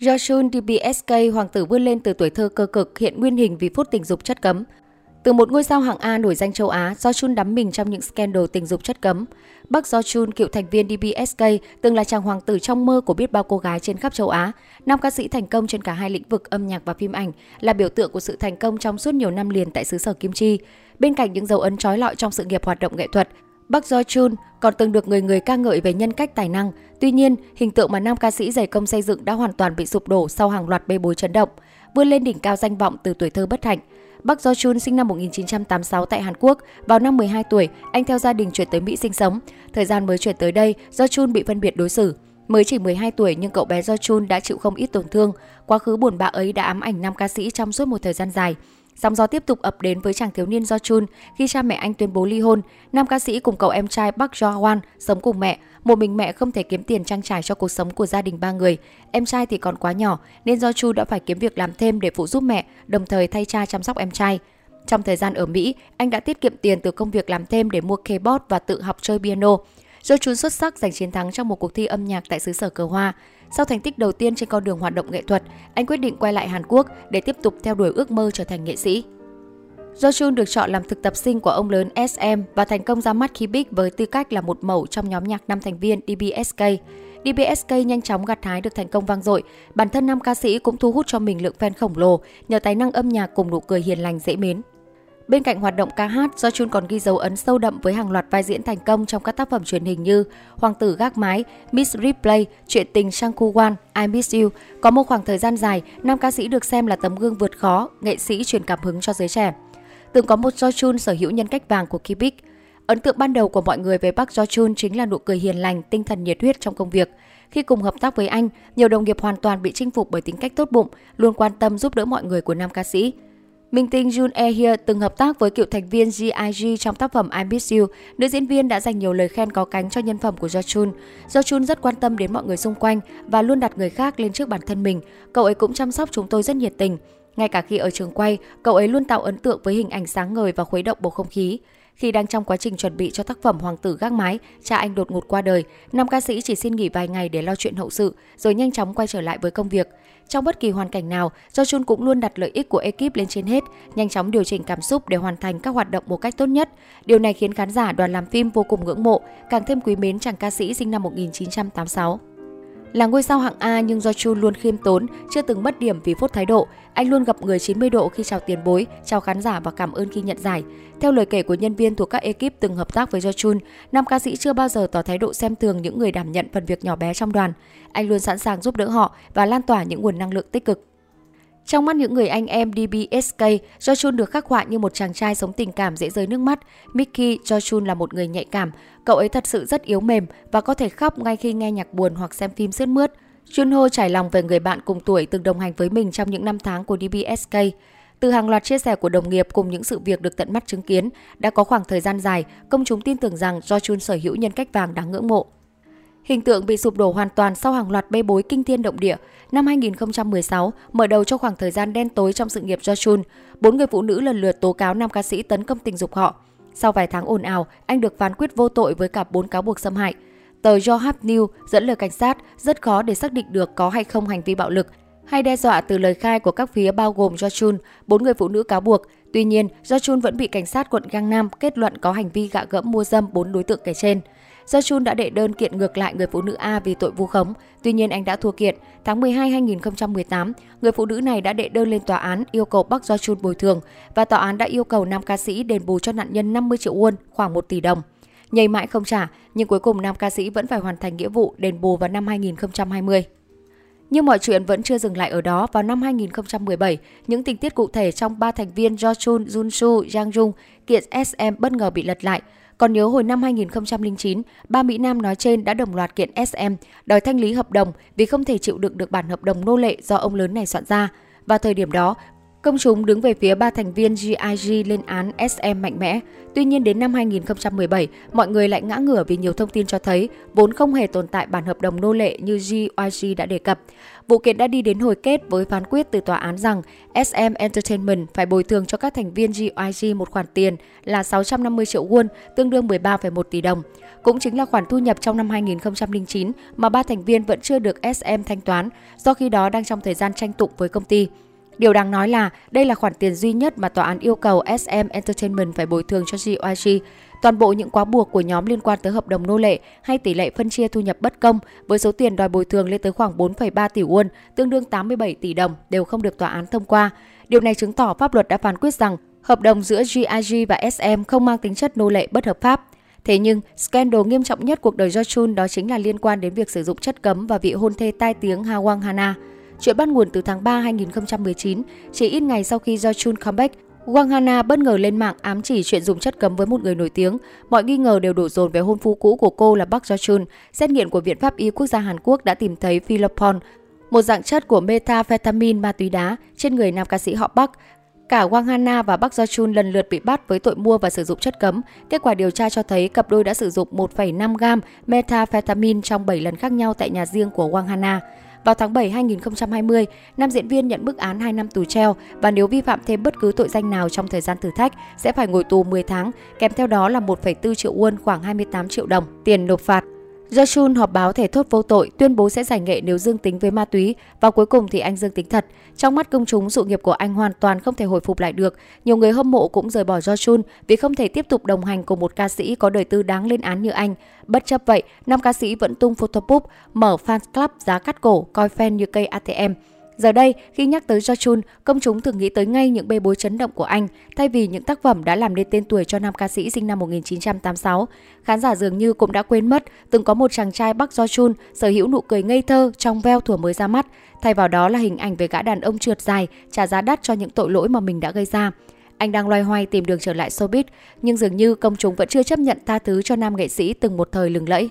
Joshun DBSK, hoàng tử vươn lên từ tuổi thơ cơ cực, hiện nguyên hình vì phút tình dục chất cấm. Từ một ngôi sao hạng A nổi danh châu Á, Joshun đắm mình trong những scandal tình dục chất cấm. Bác Joshun, cựu thành viên DBSK, từng là chàng hoàng tử trong mơ của biết bao cô gái trên khắp châu Á. Nam ca sĩ thành công trên cả hai lĩnh vực âm nhạc và phim ảnh, là biểu tượng của sự thành công trong suốt nhiều năm liền tại xứ sở Kim Chi. Bên cạnh những dấu ấn trói lọi trong sự nghiệp hoạt động nghệ thuật, Bắc Jochun còn từng được người người ca ngợi về nhân cách tài năng. Tuy nhiên, hình tượng mà nam ca sĩ dày công xây dựng đã hoàn toàn bị sụp đổ sau hàng loạt bê bối chấn động, vươn lên đỉnh cao danh vọng từ tuổi thơ bất hạnh. Bắc Do Chun sinh năm 1986 tại Hàn Quốc. Vào năm 12 tuổi, anh theo gia đình chuyển tới Mỹ sinh sống. Thời gian mới chuyển tới đây, Do Chun bị phân biệt đối xử. Mới chỉ 12 tuổi nhưng cậu bé Do Chun đã chịu không ít tổn thương. Quá khứ buồn bã ấy đã ám ảnh nam ca sĩ trong suốt một thời gian dài. Sóng gió tiếp tục ập đến với chàng thiếu niên Do Chun khi cha mẹ anh tuyên bố ly hôn. Nam ca sĩ cùng cậu em trai Park Jo Hwan sống cùng mẹ. Một mình mẹ không thể kiếm tiền trang trải cho cuộc sống của gia đình ba người. Em trai thì còn quá nhỏ nên Do Chu đã phải kiếm việc làm thêm để phụ giúp mẹ, đồng thời thay cha chăm sóc em trai. Trong thời gian ở Mỹ, anh đã tiết kiệm tiền từ công việc làm thêm để mua keyboard và tự học chơi piano. Do Chun xuất sắc giành chiến thắng trong một cuộc thi âm nhạc tại xứ sở cờ hoa. Sau thành tích đầu tiên trên con đường hoạt động nghệ thuật, anh quyết định quay lại Hàn Quốc để tiếp tục theo đuổi ước mơ trở thành nghệ sĩ. Do Chun được chọn làm thực tập sinh của ông lớn SM và thành công ra mắt Kibik với tư cách là một mẫu trong nhóm nhạc năm thành viên DBSK. DBSK nhanh chóng gặt hái được thành công vang dội, bản thân nam ca sĩ cũng thu hút cho mình lượng fan khổng lồ nhờ tài năng âm nhạc cùng nụ cười hiền lành dễ mến. Bên cạnh hoạt động ca hát, Do Chun còn ghi dấu ấn sâu đậm với hàng loạt vai diễn thành công trong các tác phẩm truyền hình như Hoàng tử gác mái, Miss Replay, Chuyện tình Shangku Wan, I Miss You. Có một khoảng thời gian dài, nam ca sĩ được xem là tấm gương vượt khó, nghệ sĩ truyền cảm hứng cho giới trẻ. Từng có một Do Chun sở hữu nhân cách vàng của Kibik. Ấn tượng ban đầu của mọi người về Park Do Chun chính là nụ cười hiền lành, tinh thần nhiệt huyết trong công việc. Khi cùng hợp tác với anh, nhiều đồng nghiệp hoàn toàn bị chinh phục bởi tính cách tốt bụng, luôn quan tâm giúp đỡ mọi người của nam ca sĩ. Minh tinh Jun E Hye từng hợp tác với cựu thành viên G.I.G trong tác phẩm I Miss You. Nữ diễn viên đã dành nhiều lời khen có cánh cho nhân phẩm của Jo Chun. Jo Chun rất quan tâm đến mọi người xung quanh và luôn đặt người khác lên trước bản thân mình. Cậu ấy cũng chăm sóc chúng tôi rất nhiệt tình. Ngay cả khi ở trường quay, cậu ấy luôn tạo ấn tượng với hình ảnh sáng ngời và khuấy động bầu không khí. Khi đang trong quá trình chuẩn bị cho tác phẩm Hoàng tử gác mái, cha anh đột ngột qua đời. Nam ca sĩ chỉ xin nghỉ vài ngày để lo chuyện hậu sự, rồi nhanh chóng quay trở lại với công việc. Trong bất kỳ hoàn cảnh nào, Jo Chun cũng luôn đặt lợi ích của ekip lên trên hết, nhanh chóng điều chỉnh cảm xúc để hoàn thành các hoạt động một cách tốt nhất. Điều này khiến khán giả đoàn làm phim vô cùng ngưỡng mộ, càng thêm quý mến chàng ca sĩ sinh năm 1986. Là ngôi sao hạng A nhưng do Chu luôn khiêm tốn, chưa từng mất điểm vì phốt thái độ. Anh luôn gặp người 90 độ khi chào tiền bối, chào khán giả và cảm ơn khi nhận giải. Theo lời kể của nhân viên thuộc các ekip từng hợp tác với Jo Chun, nam ca sĩ chưa bao giờ tỏ thái độ xem thường những người đảm nhận phần việc nhỏ bé trong đoàn. Anh luôn sẵn sàng giúp đỡ họ và lan tỏa những nguồn năng lượng tích cực. Trong mắt những người anh em DBSK, joshun được khắc họa như một chàng trai sống tình cảm dễ rơi nước mắt. Mickey joshun là một người nhạy cảm, cậu ấy thật sự rất yếu mềm và có thể khóc ngay khi nghe nhạc buồn hoặc xem phim sướt mướt. Junho trải lòng về người bạn cùng tuổi từng đồng hành với mình trong những năm tháng của DBSK. Từ hàng loạt chia sẻ của đồng nghiệp cùng những sự việc được tận mắt chứng kiến, đã có khoảng thời gian dài, công chúng tin tưởng rằng Jo Chun sở hữu nhân cách vàng đáng ngưỡng mộ. Hình tượng bị sụp đổ hoàn toàn sau hàng loạt bê bối kinh thiên động địa. Năm 2016, mở đầu cho khoảng thời gian đen tối trong sự nghiệp Jo Chun, bốn người phụ nữ lần lượt tố cáo nam ca sĩ tấn công tình dục họ. Sau vài tháng ồn ào, anh được phán quyết vô tội với cả bốn cáo buộc xâm hại. Tờ Yonhap News dẫn lời cảnh sát rất khó để xác định được có hay không hành vi bạo lực hay đe dọa từ lời khai của các phía bao gồm Jo Chun, bốn người phụ nữ cáo buộc. Tuy nhiên, Jo Chun vẫn bị cảnh sát quận Gangnam kết luận có hành vi gạ gẫm mua dâm bốn đối tượng kể trên. Do Chun đã đệ đơn kiện ngược lại người phụ nữ A vì tội vu khống. Tuy nhiên anh đã thua kiện. Tháng 12 2018, người phụ nữ này đã đệ đơn lên tòa án yêu cầu Park Do Chun bồi thường và tòa án đã yêu cầu nam ca sĩ đền bù cho nạn nhân 50 triệu won, khoảng 1 tỷ đồng. Nhảy mãi không trả, nhưng cuối cùng nam ca sĩ vẫn phải hoàn thành nghĩa vụ đền bù vào năm 2020. Nhưng mọi chuyện vẫn chưa dừng lại ở đó. Vào năm 2017, những tình tiết cụ thể trong ba thành viên Jo Chun, Jun Su, Jang Jung kiện SM bất ngờ bị lật lại. Còn nhớ hồi năm 2009, ba Mỹ Nam nói trên đã đồng loạt kiện SM đòi thanh lý hợp đồng vì không thể chịu đựng được bản hợp đồng nô lệ do ông lớn này soạn ra. Vào thời điểm đó, Công chúng đứng về phía ba thành viên GIG lên án SM mạnh mẽ. Tuy nhiên đến năm 2017, mọi người lại ngã ngửa vì nhiều thông tin cho thấy vốn không hề tồn tại bản hợp đồng nô lệ như GIG đã đề cập. Vụ kiện đã đi đến hồi kết với phán quyết từ tòa án rằng SM Entertainment phải bồi thường cho các thành viên GIG một khoản tiền là 650 triệu won, tương đương 13,1 tỷ đồng. Cũng chính là khoản thu nhập trong năm 2009 mà ba thành viên vẫn chưa được SM thanh toán, do khi đó đang trong thời gian tranh tụng với công ty. Điều đáng nói là đây là khoản tiền duy nhất mà tòa án yêu cầu SM Entertainment phải bồi thường cho GYG. Toàn bộ những quá buộc của nhóm liên quan tới hợp đồng nô lệ hay tỷ lệ phân chia thu nhập bất công với số tiền đòi bồi thường lên tới khoảng 4,3 tỷ won, tương đương 87 tỷ đồng đều không được tòa án thông qua. Điều này chứng tỏ pháp luật đã phán quyết rằng hợp đồng giữa GIG và SM không mang tính chất nô lệ bất hợp pháp. Thế nhưng, scandal nghiêm trọng nhất cuộc đời Jo Chun đó chính là liên quan đến việc sử dụng chất cấm và vị hôn thê tai tiếng Ha Wang Hana. Chuyện bắt nguồn từ tháng 3 2019, chỉ ít ngày sau khi Do Chun comeback, Wang Hana bất ngờ lên mạng ám chỉ chuyện dùng chất cấm với một người nổi tiếng. Mọi nghi ngờ đều đổ dồn về hôn phu cũ của cô là Park Jo Chun. Xét nghiệm của Viện Pháp y Quốc gia Hàn Quốc đã tìm thấy Philopon, một dạng chất của methamphetamine ma túy đá trên người nam ca sĩ họ Park. Cả Wang Hana và Park Jo Chun lần lượt bị bắt với tội mua và sử dụng chất cấm. Kết quả điều tra cho thấy cặp đôi đã sử dụng 1,5 gam methamphetamine trong 7 lần khác nhau tại nhà riêng của Wang Hana. Vào tháng 7 2020, nam diễn viên nhận bức án 2 năm tù treo và nếu vi phạm thêm bất cứ tội danh nào trong thời gian thử thách sẽ phải ngồi tù 10 tháng, kèm theo đó là 1,4 triệu won khoảng 28 triệu đồng tiền nộp phạt. Joshun họp báo thể thốt vô tội, tuyên bố sẽ giải nghệ nếu dương tính với ma túy và cuối cùng thì anh dương tính thật. Trong mắt công chúng, sự nghiệp của anh hoàn toàn không thể hồi phục lại được. Nhiều người hâm mộ cũng rời bỏ Joshun vì không thể tiếp tục đồng hành cùng một ca sĩ có đời tư đáng lên án như anh. Bất chấp vậy, năm ca sĩ vẫn tung photobook, mở fan club giá cắt cổ, coi fan như cây ATM. Giờ đây, khi nhắc tới Jo công chúng thường nghĩ tới ngay những bê bối chấn động của anh, thay vì những tác phẩm đã làm nên tên tuổi cho nam ca sĩ sinh năm 1986. Khán giả dường như cũng đã quên mất từng có một chàng trai Bắc Jo sở hữu nụ cười ngây thơ trong veo thuở mới ra mắt, thay vào đó là hình ảnh về gã đàn ông trượt dài, trả giá đắt cho những tội lỗi mà mình đã gây ra. Anh đang loay hoay tìm đường trở lại showbiz, nhưng dường như công chúng vẫn chưa chấp nhận tha thứ cho nam nghệ sĩ từng một thời lừng lẫy.